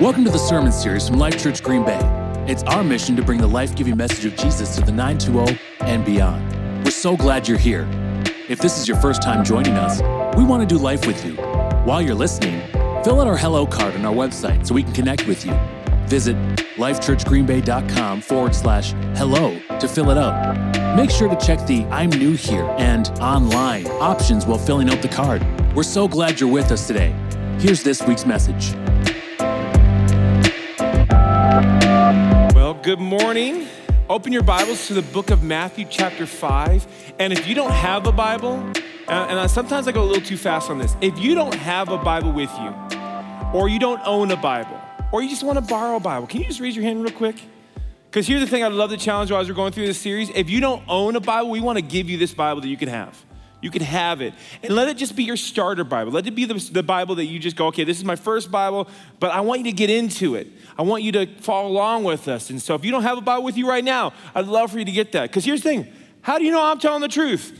Welcome to the sermon series from Life Church Green Bay. It's our mission to bring the life giving message of Jesus to the 920 and beyond. We're so glad you're here. If this is your first time joining us, we want to do life with you. While you're listening, fill out our hello card on our website so we can connect with you. Visit lifechurchgreenbay.com forward slash hello to fill it out. Make sure to check the I'm new here and online options while filling out the card. We're so glad you're with us today. Here's this week's message. Good morning. Open your Bibles to the book of Matthew, chapter 5. And if you don't have a Bible, uh, and I, sometimes I go a little too fast on this, if you don't have a Bible with you, or you don't own a Bible, or you just want to borrow a Bible, can you just raise your hand real quick? Because here's the thing I'd love to challenge you as we're going through this series. If you don't own a Bible, we want to give you this Bible that you can have. You can have it. And let it just be your starter Bible. Let it be the, the, Bible that you just go, okay, this is my first Bible, but I want you to get into it. I want you to follow along with us. And so if you don't have a Bible with you right now, I'd love for you to get that. Because here's the thing how do you know I'm telling the truth?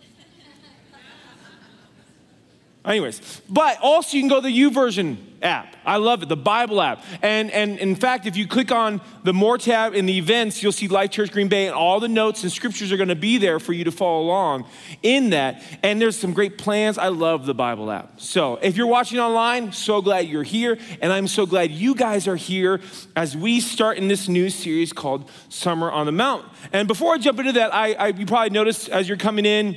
Anyways, but also you can go to the YouVersion app. I love it, the Bible app. And, and in fact, if you click on the More tab in the events, you'll see Life Church Green Bay, and all the notes and scriptures are going to be there for you to follow along in that. And there's some great plans. I love the Bible app. So if you're watching online, so glad you're here. And I'm so glad you guys are here as we start in this new series called Summer on the Mount. And before I jump into that, I, I you probably noticed as you're coming in,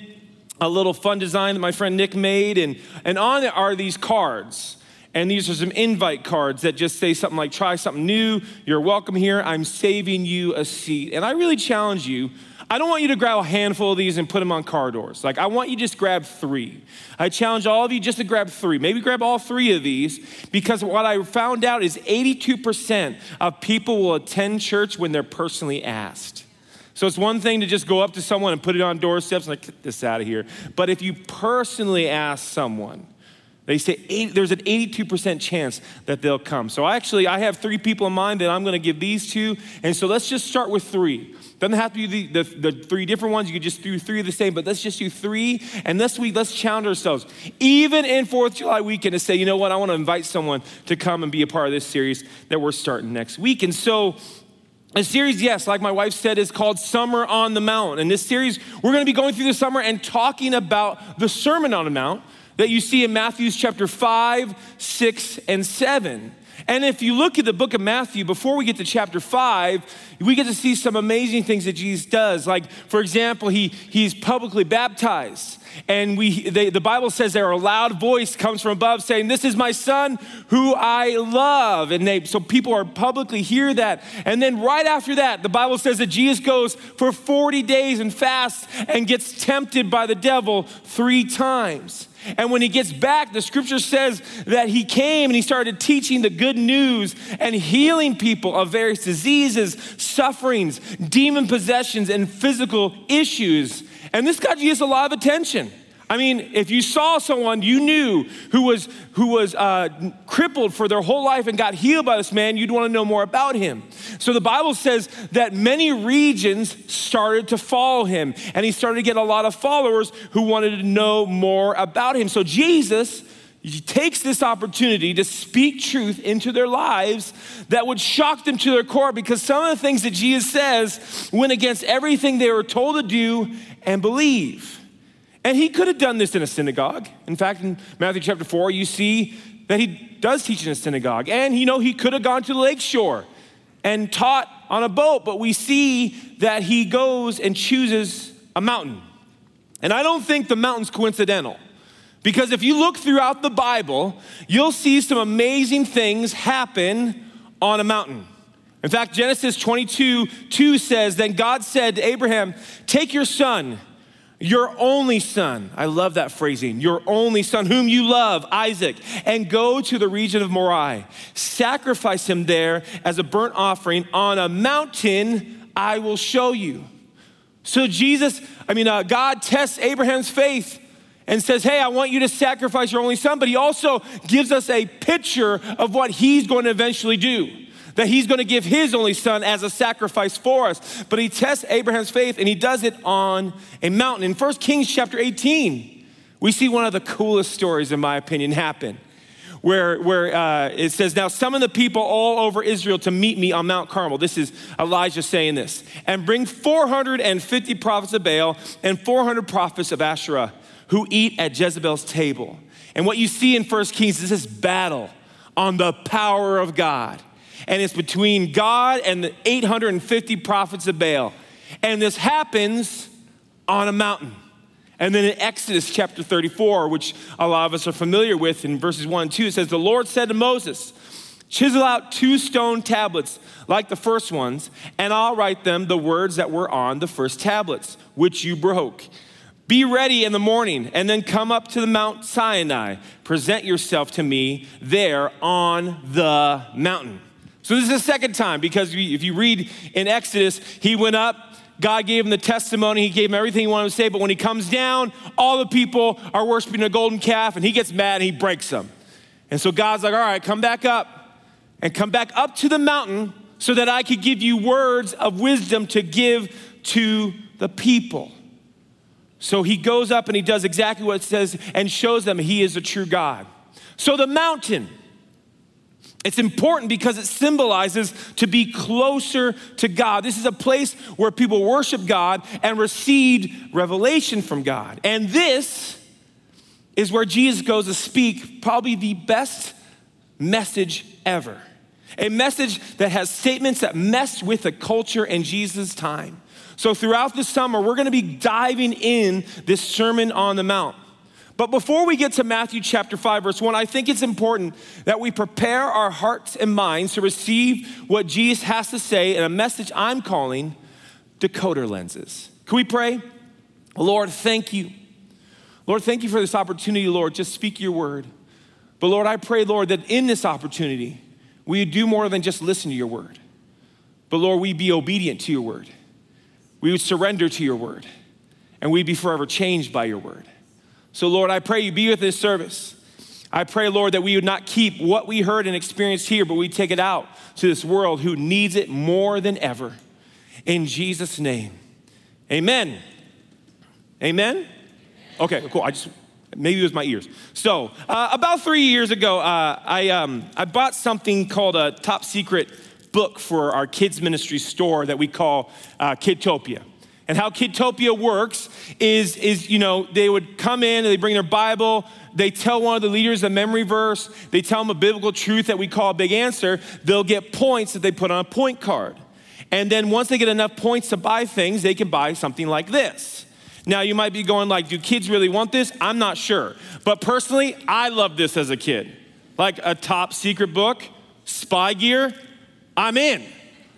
a little fun design that my friend Nick made, and, and on it are these cards. And these are some invite cards that just say something like, try something new, you're welcome here, I'm saving you a seat. And I really challenge you. I don't want you to grab a handful of these and put them on car doors. Like, I want you to just grab three. I challenge all of you just to grab three. Maybe grab all three of these because what I found out is 82% of people will attend church when they're personally asked. So it's one thing to just go up to someone and put it on doorsteps and like, get this out of here. But if you personally ask someone, they say eight, there's an 82% chance that they'll come. So actually, I have three people in mind that I'm going to give these to. And so let's just start with three. Doesn't have to be the, the, the, three different ones. You could just do three of the same, but let's just do three. And this week, let's challenge ourselves, even in 4th of July weekend, to say, you know what, I want to invite someone to come and be a part of this series that we're starting next week. And so a series, yes, like my wife said, is called Summer on the Mount. And this series, we're going to be going through the summer and talking about the Sermon on the Mount that you see in Matthew's chapter 5, 6, and 7. And if you look at the book of Matthew, before we get to chapter 5, we get to see some amazing things that Jesus does. Like, for example, he, he's publicly baptized. And we, they, the Bible says there a loud voice comes from above saying, This is my son who I love. And they, so people are publicly hear that. And then right after that, the Bible says that Jesus goes for 40 days and fasts and gets tempted by the devil three times. And when he gets back, the scripture says that he came and he started teaching the good news and healing people of various diseases, sufferings, demon possessions, and physical issues. And this got Jesus a lot of attention. I mean, if you saw someone you knew who was, who was uh, crippled for their whole life and got healed by this man, you'd want to know more about him. So the Bible says that many regions started to follow him, and he started to get a lot of followers who wanted to know more about him. So Jesus takes this opportunity to speak truth into their lives that would shock them to their core because some of the things that Jesus says went against everything they were told to do and believe. And he could have done this in a synagogue. In fact, in Matthew chapter 4, you see that he does teach in a synagogue. And you know, he could have gone to the lake shore and taught on a boat, but we see that he goes and chooses a mountain. And I don't think the mountain's coincidental. Because if you look throughout the Bible, you'll see some amazing things happen on a mountain. In fact, Genesis 22 2 says, Then God said to Abraham, Take your son your only son, I love that phrasing, your only son, whom you love, Isaac, and go to the region of Moriah. Sacrifice him there as a burnt offering on a mountain I will show you. So, Jesus, I mean, uh, God tests Abraham's faith and says, Hey, I want you to sacrifice your only son, but he also gives us a picture of what he's going to eventually do that he's going to give his only son as a sacrifice for us. But he tests Abraham's faith and he does it on a mountain. In 1 Kings chapter 18, we see one of the coolest stories, in my opinion, happen. where, where uh, it says, Now summon the people all over Israel to meet me on Mount Carmel. This is Elijah saying this. And bring 450 prophets of Baal and 400 prophets of Asherah who eat at Jezebel's table. And what you see in 1 Kings is this battle on the power of God. And it's between God and the 850 prophets of Baal. And this happens on a mountain. And then in Exodus chapter 34, which a lot of us are familiar with in verses 1 and 2, it says, The Lord said to Moses, Chisel out two stone tablets like the first ones, and I'll write them the words that were on the first tablets, which you broke. Be ready in the morning, and then come up to the Mount Sinai. Present yourself to me there on the mountain. So, this is the second time because if you read in Exodus, he went up, God gave him the testimony, he gave him everything he wanted to say, but when he comes down, all the people are worshiping a golden calf, and he gets mad and he breaks them. And so God's like, all right, come back up and come back up to the mountain so that I could give you words of wisdom to give to the people. So he goes up and he does exactly what it says and shows them he is a true God. So the mountain it's important because it symbolizes to be closer to God. This is a place where people worship God and receive revelation from God. And this is where Jesus goes to speak probably the best message ever. A message that has statements that mess with the culture in Jesus' time. So, throughout the summer, we're gonna be diving in this Sermon on the Mount. But before we get to Matthew chapter 5, verse 1, I think it's important that we prepare our hearts and minds to receive what Jesus has to say in a message I'm calling decoder lenses. Can we pray? Lord, thank you. Lord, thank you for this opportunity, Lord. Just speak your word. But Lord, I pray, Lord, that in this opportunity, we would do more than just listen to your word. But Lord, we be obedient to your word. We would surrender to your word. And we'd be forever changed by your word. So, Lord, I pray you be with this service. I pray, Lord, that we would not keep what we heard and experienced here, but we take it out to this world who needs it more than ever. In Jesus' name, amen. Amen? Okay, cool. I just, maybe it was my ears. So, uh, about three years ago, uh, I, um, I bought something called a top secret book for our kids' ministry store that we call uh, Kidtopia. And how Kidtopia works is, is, you know, they would come in and they bring their Bible, they tell one of the leaders a memory verse, they tell them a biblical truth that we call a big answer, they'll get points that they put on a point card. And then once they get enough points to buy things, they can buy something like this. Now you might be going like, do kids really want this? I'm not sure. But personally, I loved this as a kid. Like a top secret book, spy gear, I'm in.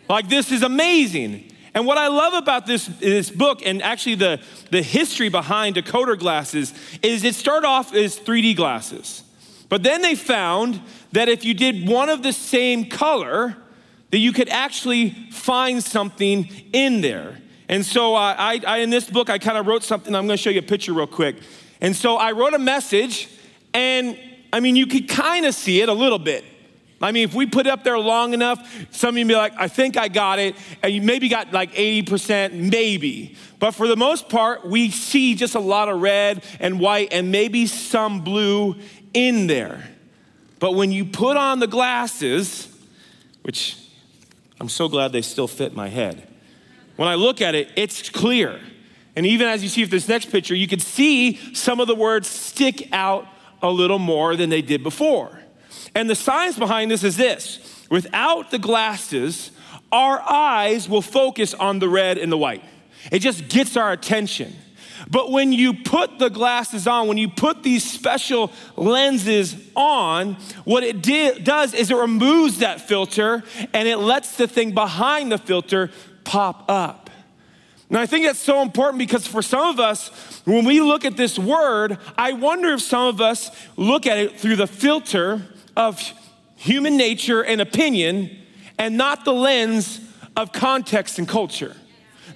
Like this is amazing. And what I love about this, this book and actually the, the history behind decoder glasses is it started off as 3D glasses. But then they found that if you did one of the same color, that you could actually find something in there. And so uh, I, I, in this book, I kind of wrote something. I'm going to show you a picture real quick. And so I wrote a message, and I mean, you could kind of see it a little bit. I mean, if we put it up there long enough, some of you be like, I think I got it. And you maybe got like 80%, maybe. But for the most part, we see just a lot of red and white and maybe some blue in there. But when you put on the glasses, which I'm so glad they still fit my head, when I look at it, it's clear. And even as you see with this next picture, you can see some of the words stick out a little more than they did before. And the science behind this is this without the glasses, our eyes will focus on the red and the white. It just gets our attention. But when you put the glasses on, when you put these special lenses on, what it di- does is it removes that filter and it lets the thing behind the filter pop up. Now, I think that's so important because for some of us, when we look at this word, I wonder if some of us look at it through the filter of human nature and opinion and not the lens of context and culture.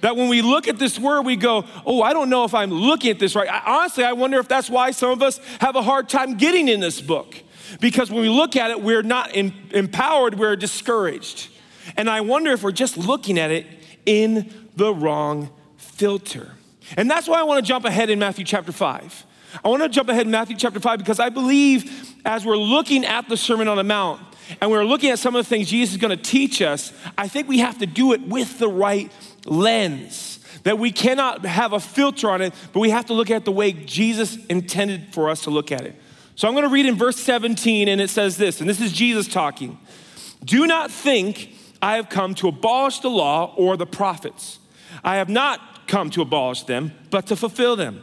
That when we look at this word, we go, oh, I don't know if I'm looking at this right. I, honestly, I wonder if that's why some of us have a hard time getting in this book. Because when we look at it, we're not in, empowered, we're discouraged. And I wonder if we're just looking at it in the wrong filter. And that's why I want to jump ahead in Matthew chapter 5. I want to jump ahead in Matthew chapter 5 because I believe as we're looking at the Sermon on the Mount and we're looking at some of the things Jesus is going to teach us, I think we have to do it with the right lens. That we cannot have a filter on it, but we have to look at the way Jesus intended for us to look at it. So I'm going to read in verse 17, and it says this, and this is Jesus talking Do not think I have come to abolish the law or the prophets. I have not come to abolish them, but to fulfill them.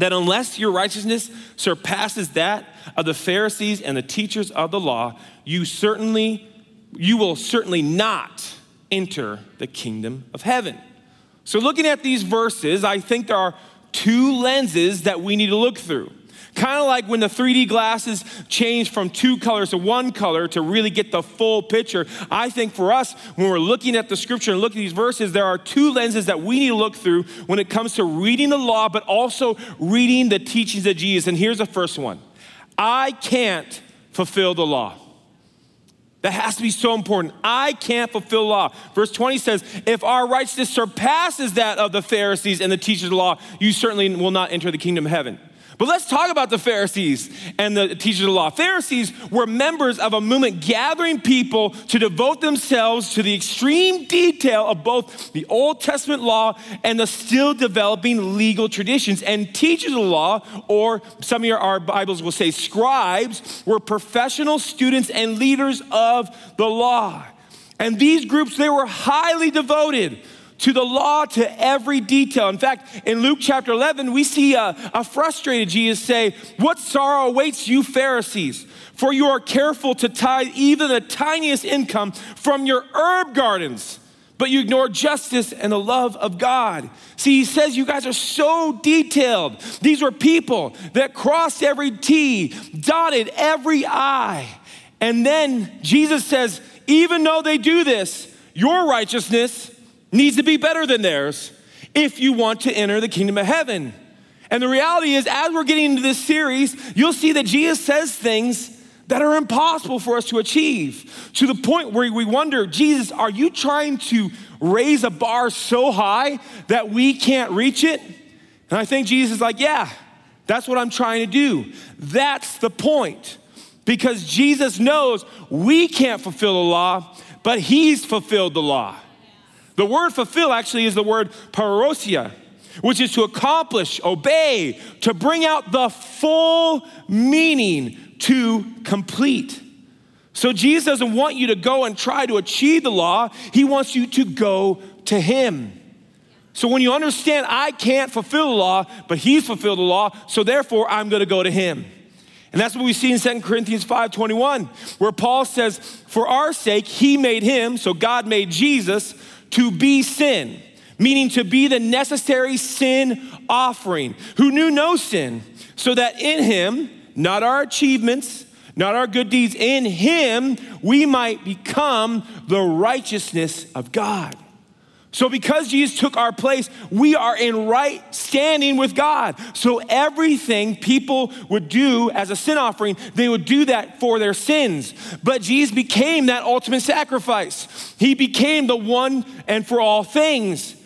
that unless your righteousness surpasses that of the Pharisees and the teachers of the law, you certainly you will certainly not enter the kingdom of heaven. So looking at these verses, I think there are two lenses that we need to look through. Kind of like when the 3D glasses change from two colors to one color to really get the full picture. I think for us, when we're looking at the scripture and looking at these verses, there are two lenses that we need to look through when it comes to reading the law, but also reading the teachings of Jesus. And here's the first one I can't fulfill the law. That has to be so important. I can't fulfill law. Verse 20 says, If our righteousness surpasses that of the Pharisees and the teachers of the law, you certainly will not enter the kingdom of heaven. But let's talk about the Pharisees and the teachers of the law. Pharisees were members of a movement gathering people to devote themselves to the extreme detail of both the Old Testament law and the still developing legal traditions. And teachers of the law, or some of your, our Bibles will say scribes, were professional students and leaders of the law. And these groups, they were highly devoted to the law to every detail. In fact, in Luke chapter 11, we see a, a, frustrated Jesus say, What sorrow awaits you, Pharisees? For you are careful to tithe even the tiniest income from your herb gardens, but you ignore justice and the love of God. See, he says you guys are so detailed. These were people that crossed every T, dotted every I. And then Jesus says, Even though they do this, your righteousness, needs to be better than theirs if you want to enter the kingdom of heaven. And the reality is, as we're getting into this series, you'll see that Jesus says things that are impossible for us to achieve to the point where we wonder, Jesus, are you trying to raise a bar so high that we can't reach it? And I think Jesus is like, yeah, that's what I'm trying to do. That's the point. Because Jesus knows we can't fulfill the law, but He's fulfilled the law. The word fulfill actually is the word parousia, which is to accomplish, obey, to bring out the full meaning, to complete. So Jesus doesn't want you to go and try to achieve the law, He wants you to go to Him. So when you understand, I can't fulfill the law, but He's fulfilled the law, so therefore I'm gonna go to Him. And that's what we see in 2 Corinthians 5:21, where Paul says, For our sake, he made him, so God made Jesus to be sin, meaning to be the necessary sin offering, who knew no sin, so that in him, not our achievements, not our good deeds, in him we might become the righteousness of God. So, because Jesus took our place, we are in right standing with God. So, everything people would do as a sin offering, they would do that for their sins. But Jesus became that ultimate sacrifice. He became the one and for all things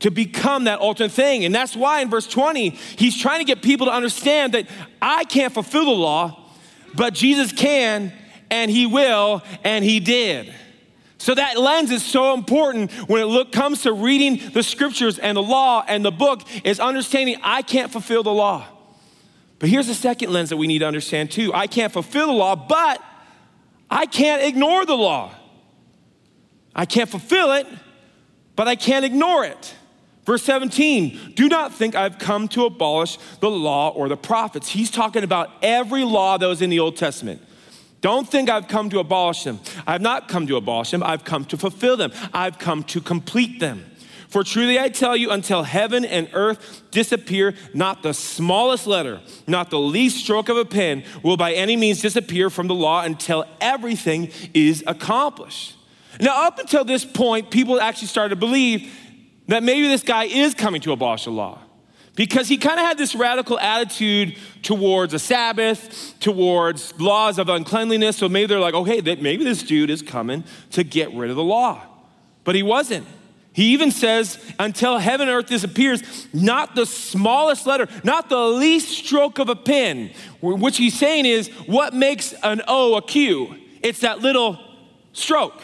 to become that ultimate thing. And that's why in verse 20, he's trying to get people to understand that I can't fulfill the law, but Jesus can, and he will, and he did. So that lens is so important when it look, comes to reading the scriptures and the law and the book is understanding I can't fulfill the law. But here's the second lens that we need to understand too. I can't fulfill the law, but I can't ignore the law. I can't fulfill it, but I can't ignore it. Verse 17, do not think I've come to abolish the law or the prophets. He's talking about every law that was in the Old Testament. Don't think I've come to abolish them. I've not come to abolish them, I've come to fulfill them, I've come to complete them. For truly I tell you, until heaven and earth disappear, not the smallest letter, not the least stroke of a pen will by any means disappear from the law until everything is accomplished. Now, up until this point, people actually started to believe that maybe this guy is coming to abolish the law because he kind of had this radical attitude towards a Sabbath, towards laws of uncleanliness. So maybe they're like, oh, hey, maybe this dude is coming to get rid of the law. But he wasn't. He even says, until heaven and earth disappears, not the smallest letter, not the least stroke of a pen. Which he's saying is, what makes an O a Q? It's that little stroke.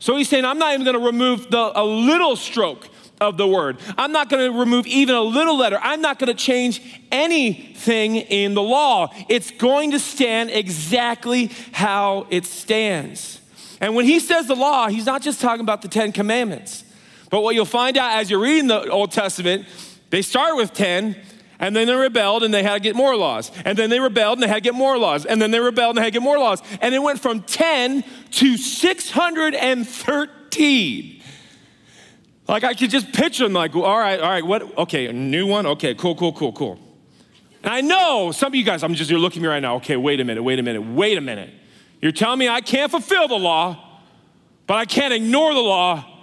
So he's saying, I'm not even gonna remove the, a little stroke of the word. I'm not gonna remove even a little letter. I'm not gonna change anything in the law. It's going to stand exactly how it stands. And when he says the law, he's not just talking about the Ten Commandments. But what you'll find out as you're reading the Old Testament, they start with 10, and then they rebelled and they had to get more laws. And then they rebelled and they had to get more laws. And then they rebelled and they had to get more laws. And it went from 10 to 613. Like I could just picture them like, all right, all right, what? Okay, a new one? Okay, cool, cool, cool, cool. And I know some of you guys, I'm just, you're looking at me right now. Okay, wait a minute, wait a minute, wait a minute. You're telling me I can't fulfill the law, but I can't ignore the law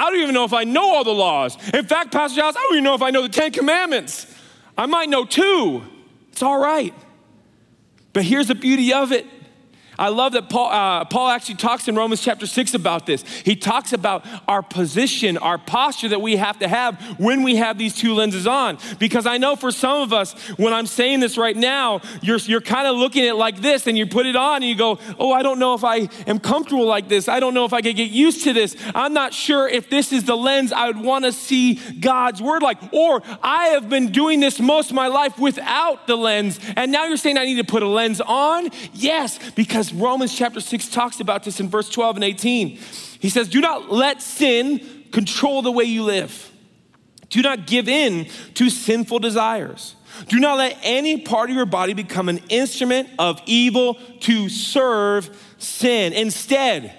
I don't even know if I know all the laws. In fact, Pastor Giles, I don't even know if I know the Ten Commandments. I might know two. It's all right. But here's the beauty of it I love that Paul, uh, Paul actually talks in Romans chapter 6 about this. He talks about our position, our posture that we have to have when we have these two lenses on. Because I know for some of us, when I'm saying this right now, you're, you're kind of looking at it like this and you put it on and you go, Oh, I don't know if I am comfortable like this. I don't know if I can get used to this. I'm not sure if this is the lens I would want to see God's word like. Or I have been doing this most of my life without the lens. And now you're saying I need to put a lens on? Yes, because Romans chapter 6 talks about this in verse 12 and 18. He says, Do not let sin control the way you live. Do not give in to sinful desires. Do not let any part of your body become an instrument of evil to serve sin. Instead,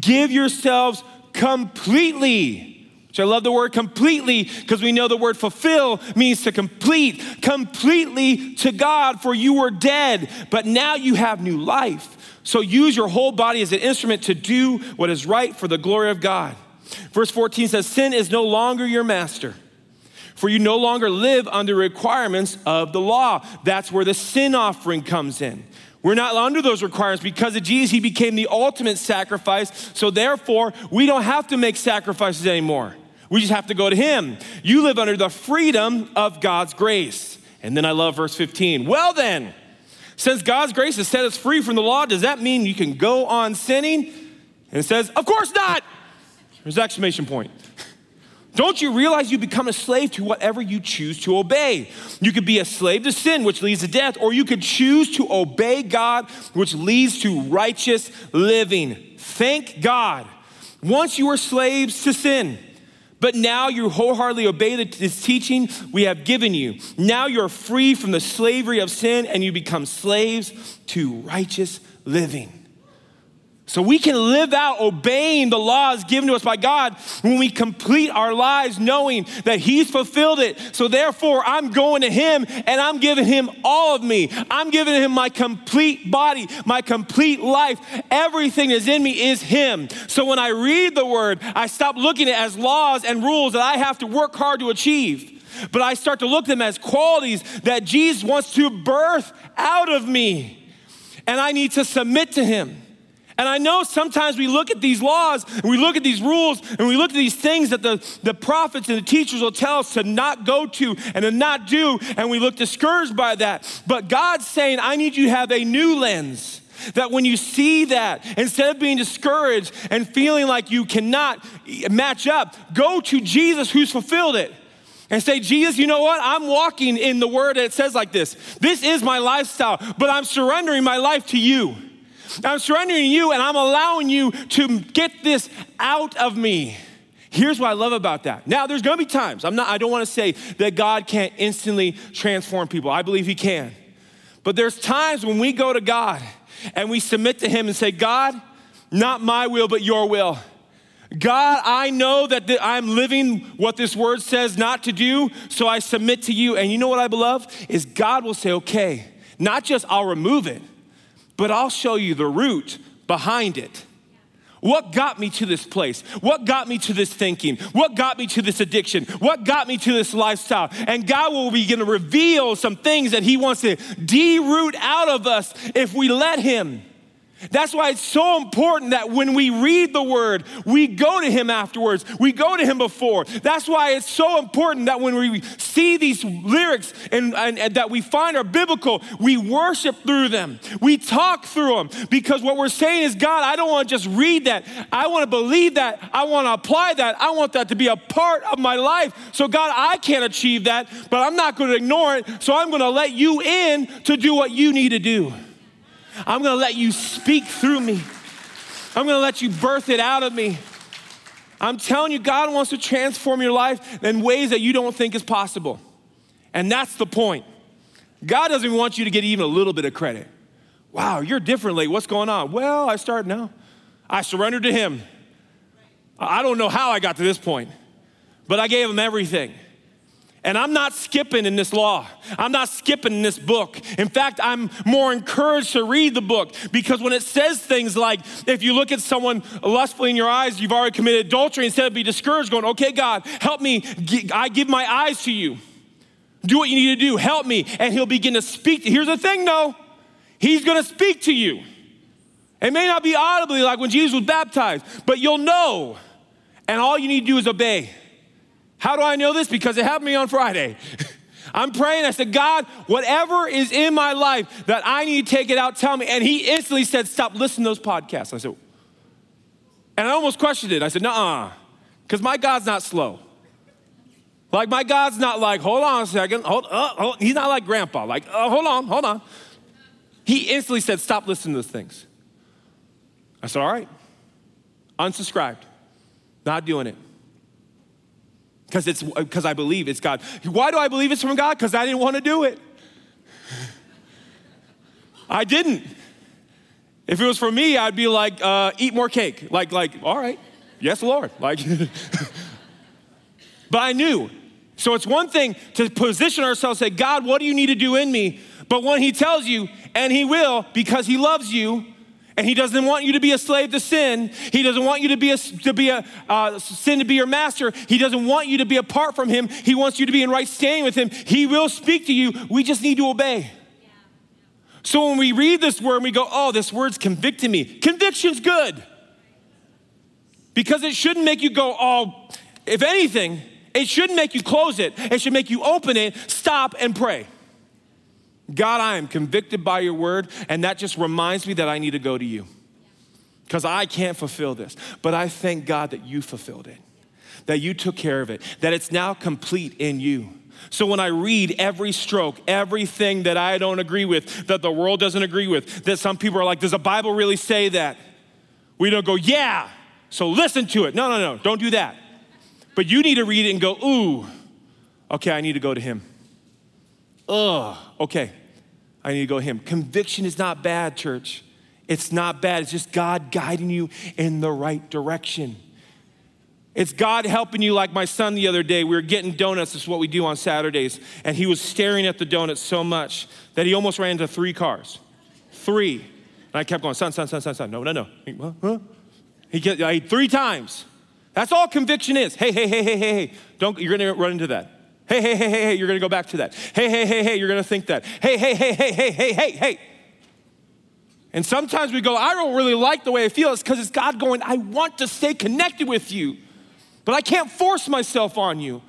give yourselves completely I love the word completely because we know the word fulfill means to complete, completely to God, for you were dead, but now you have new life. So use your whole body as an instrument to do what is right for the glory of God. Verse 14 says, Sin is no longer your master, for you no longer live under requirements of the law. That's where the sin offering comes in. We're not under those requirements because of Jesus. He became the ultimate sacrifice. So therefore, we don't have to make sacrifices anymore. We just have to go to Him. You live under the freedom of God's grace. And then I love verse 15. Well, then, since God's grace has set us free from the law, does that mean you can go on sinning? And it says, Of course not. There's an exclamation point. Don't you realize you become a slave to whatever you choose to obey? You could be a slave to sin, which leads to death, or you could choose to obey God, which leads to righteous living. Thank God. Once you were slaves to sin, but now you wholeheartedly obey this teaching we have given you. Now you're free from the slavery of sin and you become slaves to righteous living. So we can live out obeying the laws given to us by God when we complete our lives knowing that He's fulfilled it. So therefore, I'm going to Him and I'm giving Him all of me. I'm giving Him my complete body, my complete life. Everything that's in me is Him. So when I read the Word, I stop looking at it as laws and rules that I have to work hard to achieve. But I start to look at them as qualities that Jesus wants to birth out of me. And I need to submit to Him. And I know sometimes we look at these laws and we look at these rules and we look at these things that the, the prophets and the teachers will tell us to not go to and to not do, and we look discouraged by that. But God's saying, I need you to have a new lens. That when you see that, instead of being discouraged and feeling like you cannot match up, go to Jesus who's fulfilled it and say, Jesus, you know what? I'm walking in the word that says like this. This is my lifestyle, but I'm surrendering my life to you. I'm surrendering to you and I'm allowing you to get this out of me. Here's what I love about that. Now, there's gonna be times, I'm not, I don't wanna say that God can't instantly transform people. I believe He can. But there's times when we go to God and we submit to Him and say, God, not my will, but your will. God, I know that I'm living what this word says not to do, so I submit to you. And you know what I love? Is God will say, okay, not just I'll remove it, but I'll show you the root behind it. What got me to this place? What got me to this thinking? What got me to this addiction? What got me to this lifestyle? And God will begin to reveal some things that He wants to deroot out of us if we let Him. That's why it's so important that when we read the word, we go to him afterwards. We go to him before. That's why it's so important that when we see these lyrics and, and, and, that we find are biblical, we worship through them. We talk through them because what we're saying is, God, I don't want to just read that. I want to believe that. I want to apply that. I want that to be a part of my life. So, God, I can't achieve that, but I'm not going to ignore it. So, I'm going to let you in to do what you need to do. I'm gonna let you speak through me. I'm gonna let you birth it out of me. I'm telling you, God wants to transform your life in ways that you don't think is possible. And that's the point. God doesn't want you to get even a little bit of credit. Wow, you're different differently. What's going on? Well, I started now. I surrendered to Him. I don't know how I got to this point, but I gave Him everything. And I'm not skipping in this law. I'm not skipping in this book. In fact, I'm more encouraged to read the book because when it says things like, if you look at someone lustfully in your eyes, you've already committed adultery, instead of be discouraged, going, okay, God, help me. I give my eyes to you. Do what you need to do. Help me. And he'll begin to speak. Here's the thing though, he's going to speak to you. It may not be audibly like when Jesus was baptized, but you'll know. And all you need to do is obey. How do I know this? Because it happened to me on Friday. I'm praying. I said, God, whatever is in my life that I need to take it out, tell me. And he instantly said, Stop listening to those podcasts. I said, and I almost questioned it. I said, Nuh because my God's not slow. Like, my God's not like, hold on a second, hold, uh, hold. He's not like grandpa, like, uh, hold on, hold on. He instantly said, Stop listening to those things. I said, All right, unsubscribed, not doing it because it's because I believe it's God. Why do I believe it's from God? Because I didn't want to do it. I didn't. If it was for me, I'd be like, uh, eat more cake. Like, like, all right, yes, Lord. Like, but I knew. So it's one thing to position ourselves, say, God, what do you need to do in me? But when He tells you, and He will, because He loves you, and he doesn't want you to be a slave to sin. He doesn't want you to be a, to be a uh, sin to be your master. He doesn't want you to be apart from him. He wants you to be in right standing with him. He will speak to you. We just need to obey. So when we read this word we go, oh, this word's convicting me, conviction's good. Because it shouldn't make you go, oh, if anything, it shouldn't make you close it. It should make you open it, stop, and pray. God, I am convicted by your word, and that just reminds me that I need to go to you because I can't fulfill this. But I thank God that you fulfilled it, that you took care of it, that it's now complete in you. So when I read every stroke, everything that I don't agree with, that the world doesn't agree with, that some people are like, does the Bible really say that? We don't go, yeah, so listen to it. No, no, no, don't do that. But you need to read it and go, ooh, okay, I need to go to him. Ugh, okay, I need to go him. Conviction is not bad, church. It's not bad. It's just God guiding you in the right direction. It's God helping you, like my son the other day. We were getting donuts, is what we do on Saturdays, and he was staring at the donuts so much that he almost ran into three cars. Three. And I kept going, son, son, son, son, son. No, no, no. He, huh? he get, I, three times. That's all conviction is. Hey, hey, hey, hey, hey, hey. Don't, you're gonna run into that. Hey, hey, hey, hey, hey, you're gonna go back to that. Hey, hey, hey, hey, you're gonna think that. Hey, hey, hey, hey, hey, hey, hey, hey. And sometimes we go, I don't really like the way I feel. It's because it's God going, I want to stay connected with you, but I can't force myself on you.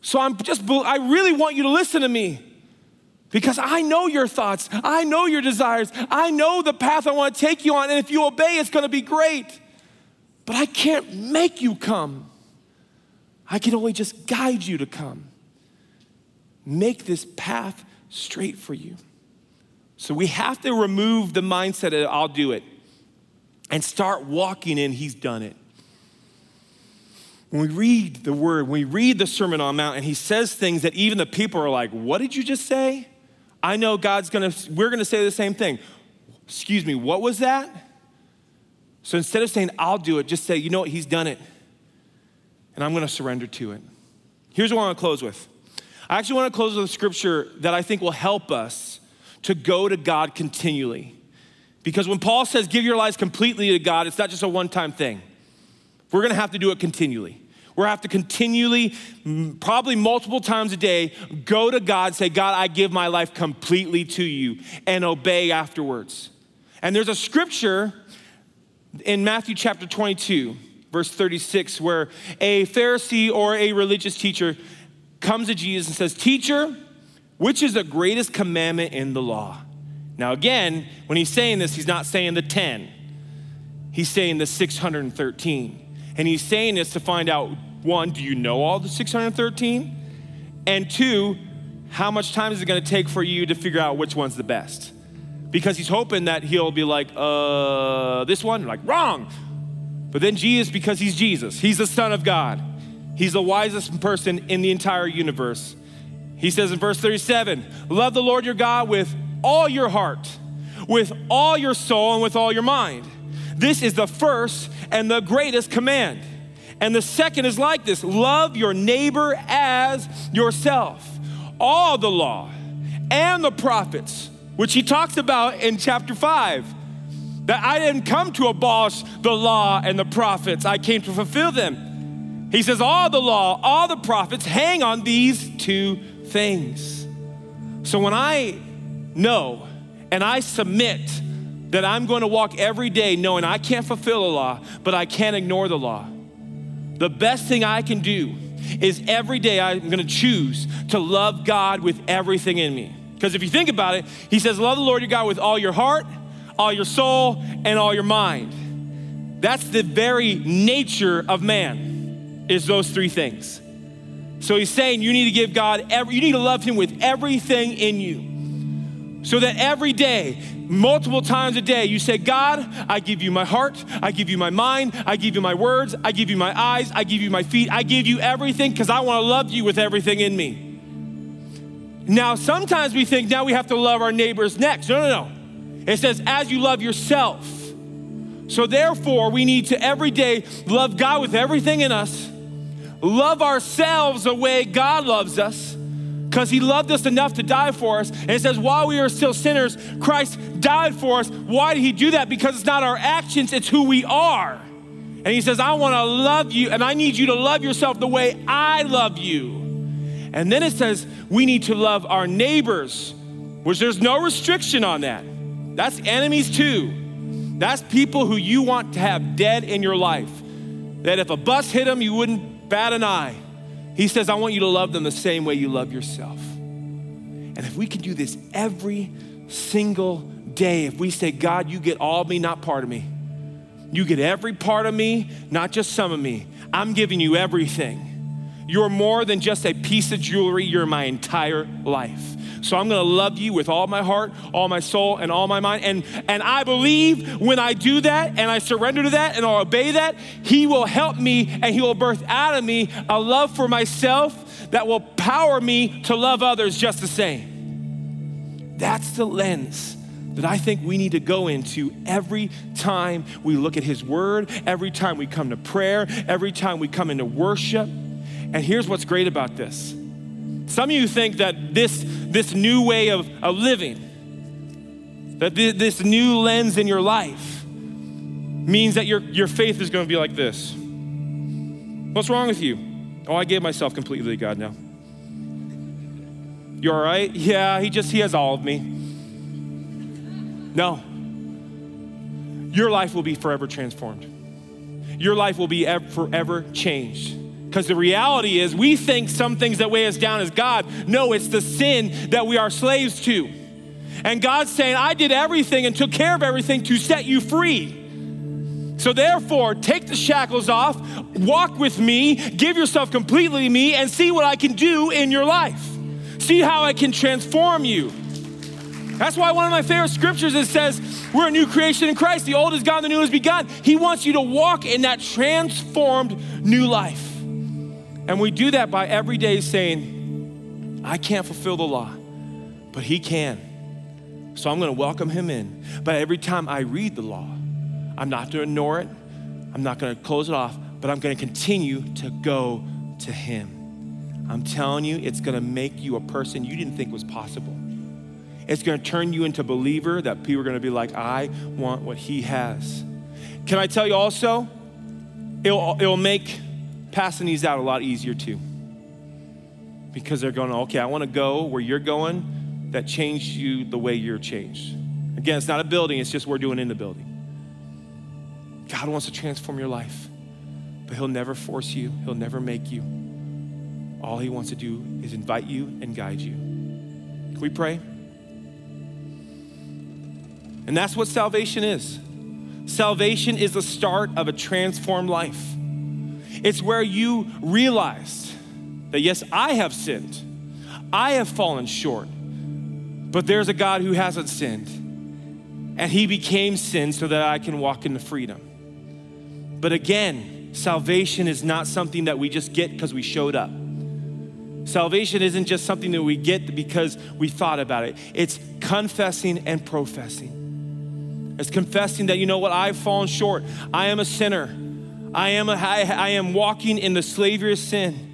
So I'm just, I really want you to listen to me because I know your thoughts. I know your desires. I know the path I want to take you on. And if you obey, it's going to be great. But I can't make you come. I can only just guide you to come make this path straight for you. So we have to remove the mindset of I'll do it and start walking in He's done it. When we read the word, when we read the Sermon on the Mount, and he says things that even the people are like, What did you just say? I know God's gonna, we're gonna say the same thing. Excuse me, what was that? So instead of saying, I'll do it, just say, you know what, he's done it. And I'm to surrender to it. Here's what I want to close with. I actually want to close with a scripture that I think will help us to go to God continually. Because when Paul says give your lives completely to God, it's not just a one time thing. We're going to have to do it continually. We're going to have to continually, probably multiple times a day, go to God, say, God, I give my life completely to you, and obey afterwards. And there's a scripture in Matthew chapter 22, verse 36, where a Pharisee or a religious teacher comes to Jesus and says, Teacher, which is the greatest commandment in the law? Now, again, when he's saying this, he's not saying the 10, he's saying the 613. And he's saying this to find out one, do you know all the 613? And two, how much time is it going to take for you to figure out which one's the best? because he's hoping that he'll be like, uh, this one, like, wrong. But then Jesus, because he's Jesus, he's the Son of God, he's the wisest person in the entire universe. He says in verse 37 Love the Lord your God with all your heart, with all your soul, and with all your mind. This is the first and the greatest command. And the second is like this love your neighbor as yourself. All the law and the prophets which he talks about in chapter 5. That I didn't come to abolish the law and the prophets, I came to fulfill them. He says, All the law, all the prophets hang on these two things. So when I know and I submit that I'm going to walk every day knowing I can't fulfill the law, but I can't ignore the law, the best thing I can do is every day I'm going to choose to love God with everything in me. Because if you think about it, he says, Love the Lord your God with all your heart, all your soul, and all your mind. That's the very nature of man, is those three things. So he's saying you need to give God, every, you need to love him with everything in you. So that every day, multiple times a day, you say, God, I give you my heart, I give you my mind, I give you my words, I give you my eyes, I give you my feet, I give you everything because I want to love you with everything in me. Now, sometimes we think now we have to love our neighbors next. No, no, no. It says, as you love yourself. So, therefore, we need to every day love God with everything in us, love ourselves the way God loves us, because He loved us enough to die for us. And it says, while we are still sinners, Christ died for us. Why did He do that? Because it's not our actions, it's who we are. And He says, I want to love you, and I need you to love yourself the way I love you. And then it says we need to love our neighbors, which there's no restriction on that. That's enemies too. That's people who you want to have dead in your life. That if a bus hit them, you wouldn't bat an eye. He says, I want you to love them the same way you love yourself. And if we can do this every single day, if we say, God, you get all of me, not part of me. You get every part of me, not just some of me. I'm giving you everything. You're more than just a piece of jewelry, you're my entire life. So I'm gonna love you with all my heart, all my soul, and all my mind. And, and I believe when I do that and I surrender to that and I'll obey that, He will help me and He will birth out of me a love for myself that will power me to love others just the same. That's the lens that I think we need to go into every time we look at His Word, every time we come to prayer, every time we come into worship. And here's what's great about this. Some of you think that this, this new way of, of living, that th- this new lens in your life means that your, your faith is going to be like this. What's wrong with you? Oh, I gave myself completely to God now. You all right? Yeah, he just, he has all of me. No. Your life will be forever transformed. Your life will be ever, forever changed. Because the reality is, we think some things that weigh us down is God. No, it's the sin that we are slaves to. And God's saying, I did everything and took care of everything to set you free. So, therefore, take the shackles off, walk with me, give yourself completely to me, and see what I can do in your life. See how I can transform you. That's why one of my favorite scriptures it says, We're a new creation in Christ. The old is gone, the new has begun. He wants you to walk in that transformed new life. And we do that by every day saying, I can't fulfill the law, but He can. So I'm going to welcome Him in. But every time I read the law, I'm not going to ignore it. I'm not going to close it off, but I'm going to continue to go to Him. I'm telling you, it's going to make you a person you didn't think was possible. It's going to turn you into a believer that people are going to be like, I want what He has. Can I tell you also? It'll, it'll make passing these out a lot easier too. Because they're going, okay, I want to go where you're going that changed you the way you're changed. Again, it's not a building, it's just we're doing in the building. God wants to transform your life, but He'll never force you, He'll never make you. All He wants to do is invite you and guide you. Can we pray? And that's what salvation is. Salvation is the start of a transformed life. It's where you realize that, yes, I have sinned, I have fallen short, but there's a God who hasn't sinned, and He became sin so that I can walk in the freedom. But again, salvation is not something that we just get because we showed up. Salvation isn't just something that we get because we thought about it, it's confessing and professing. It's confessing that, you know what, I've fallen short. I am a sinner. I am, a, I, I am walking in the slavery of sin.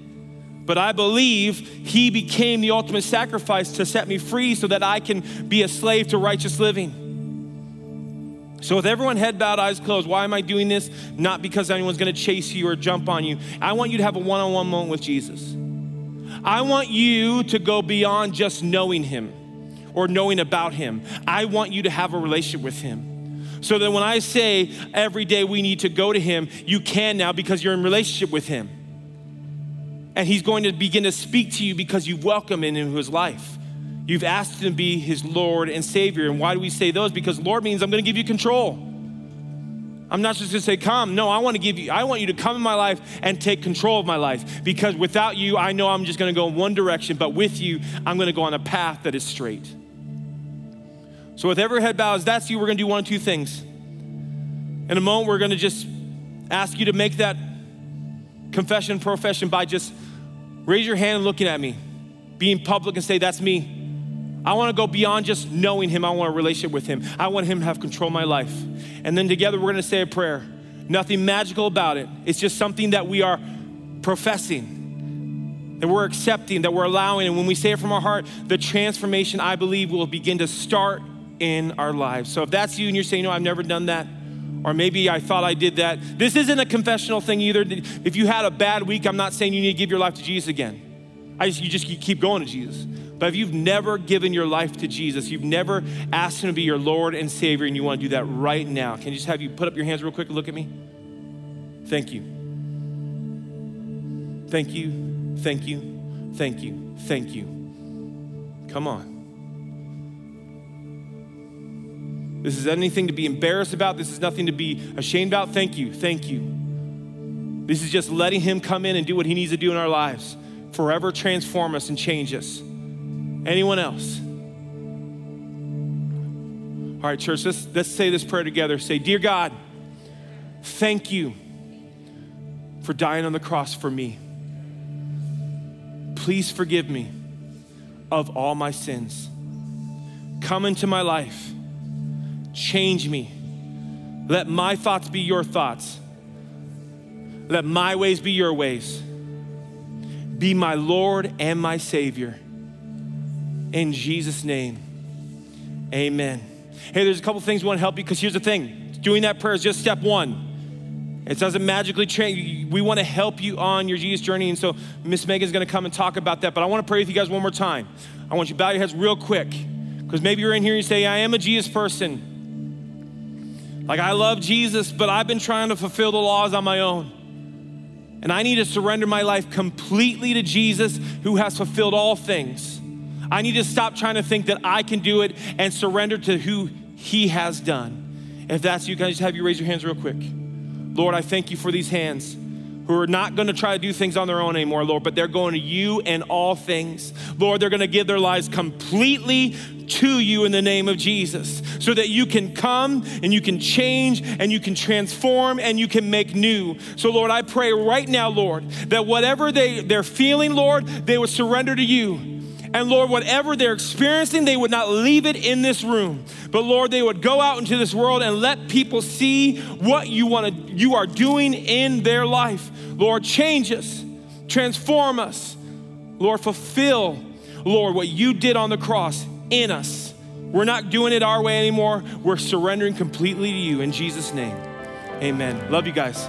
But I believe he became the ultimate sacrifice to set me free so that I can be a slave to righteous living. So, with everyone head bowed, eyes closed, why am I doing this? Not because anyone's gonna chase you or jump on you. I want you to have a one on one moment with Jesus. I want you to go beyond just knowing him or knowing about him. I want you to have a relationship with him. So that when I say every day we need to go to Him, you can now because you're in relationship with Him. And He's going to begin to speak to you because you've welcomed Him into His life. You've asked Him to be His Lord and Savior. And why do we say those? Because Lord means I'm going to give you control. I'm not just going to say, come. No, I want to give you, I want you to come in my life and take control of my life. Because without you, I know I'm just going to go in one direction, but with you, I'm going to go on a path that is straight. So, with every head bowed, that's you, we're gonna do one of two things. In a moment, we're gonna just ask you to make that confession, profession by just raise your hand and looking at me, being public and say, That's me. I wanna go beyond just knowing Him, I want a relationship with Him. I want Him to have control of my life. And then together, we're gonna say a prayer. Nothing magical about it, it's just something that we are professing that we're accepting, that we're allowing. And when we say it from our heart, the transformation, I believe, will begin to start in our lives. So if that's you and you're saying, no, I've never done that, or maybe I thought I did that, this isn't a confessional thing either. If you had a bad week, I'm not saying you need to give your life to Jesus again. I just, you just keep going to Jesus. But if you've never given your life to Jesus, you've never asked Him to be your Lord and Savior, and you want to do that right now, can you just have you put up your hands real quick and look at me? Thank you. Thank you. Thank you. Thank you. Thank you. Come on. This is anything to be embarrassed about. This is nothing to be ashamed about. Thank you. Thank you. This is just letting Him come in and do what He needs to do in our lives, forever transform us and change us. Anyone else? All right, church, let's, let's say this prayer together. Say, Dear God, thank you for dying on the cross for me. Please forgive me of all my sins. Come into my life Change me. Let my thoughts be your thoughts. Let my ways be your ways. Be my Lord and my Savior. In Jesus' name, amen. Hey, there's a couple things we want to help you because here's the thing doing that prayer is just step one. It doesn't magically change. We want to help you on your Jesus journey. And so Miss Megan's going to come and talk about that. But I want to pray with you guys one more time. I want you to bow your heads real quick because maybe you're in here and you say, I am a Jesus person. Like, I love Jesus, but I've been trying to fulfill the laws on my own. And I need to surrender my life completely to Jesus who has fulfilled all things. I need to stop trying to think that I can do it and surrender to who He has done. If that's you, can I just have you raise your hands real quick? Lord, I thank you for these hands who are not going to try to do things on their own anymore, Lord, but they're going to you and all things. Lord, they're going to give their lives completely to you in the name of Jesus so that you can come and you can change and you can transform and you can make new. So, Lord, I pray right now, Lord, that whatever they, they're feeling, Lord, they will surrender to you And Lord, whatever they're experiencing, they would not leave it in this room. But Lord, they would go out into this world and let people see what you want to you are doing in their life. Lord, change us, transform us. Lord, fulfill, Lord, what you did on the cross in us. We're not doing it our way anymore. We're surrendering completely to you in Jesus' name. Amen. Love you guys.